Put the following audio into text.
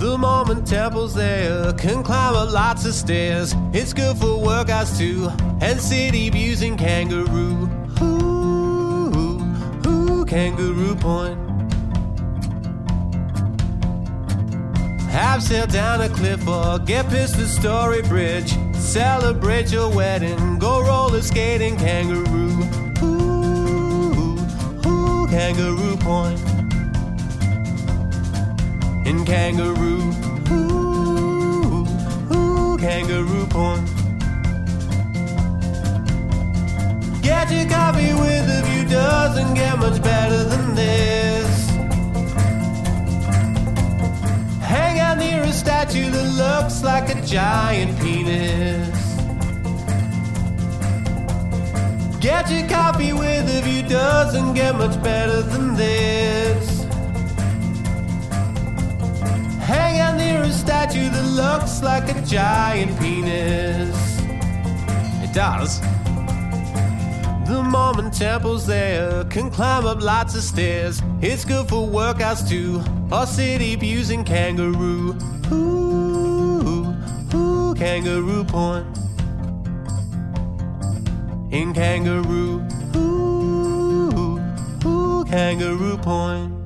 The Mormon temple's there, can climb up lots of stairs. It's good for workouts too, and city views in Kangaroo. Ooh, ooh, Kangaroo Point. Abseil down a cliff or get pissed at Story Bridge. Celebrate your wedding, go roller skating, Kangaroo. Ooh, ooh, Kangaroo Point in Kangaroo. Ooh, ooh, Kangaroo Point. Get your coffee with a view, doesn't get much better than this. Hang out near a statue that looks like a giant penis. Get your coffee with a view, doesn't get much better looks like a giant penis. It does. The Mormon temple's there, can climb up lots of stairs. It's good for workouts too, or city views in Kangaroo. Ooh, ooh, Kangaroo Point. In Kangaroo. Ooh, ooh, Kangaroo Point.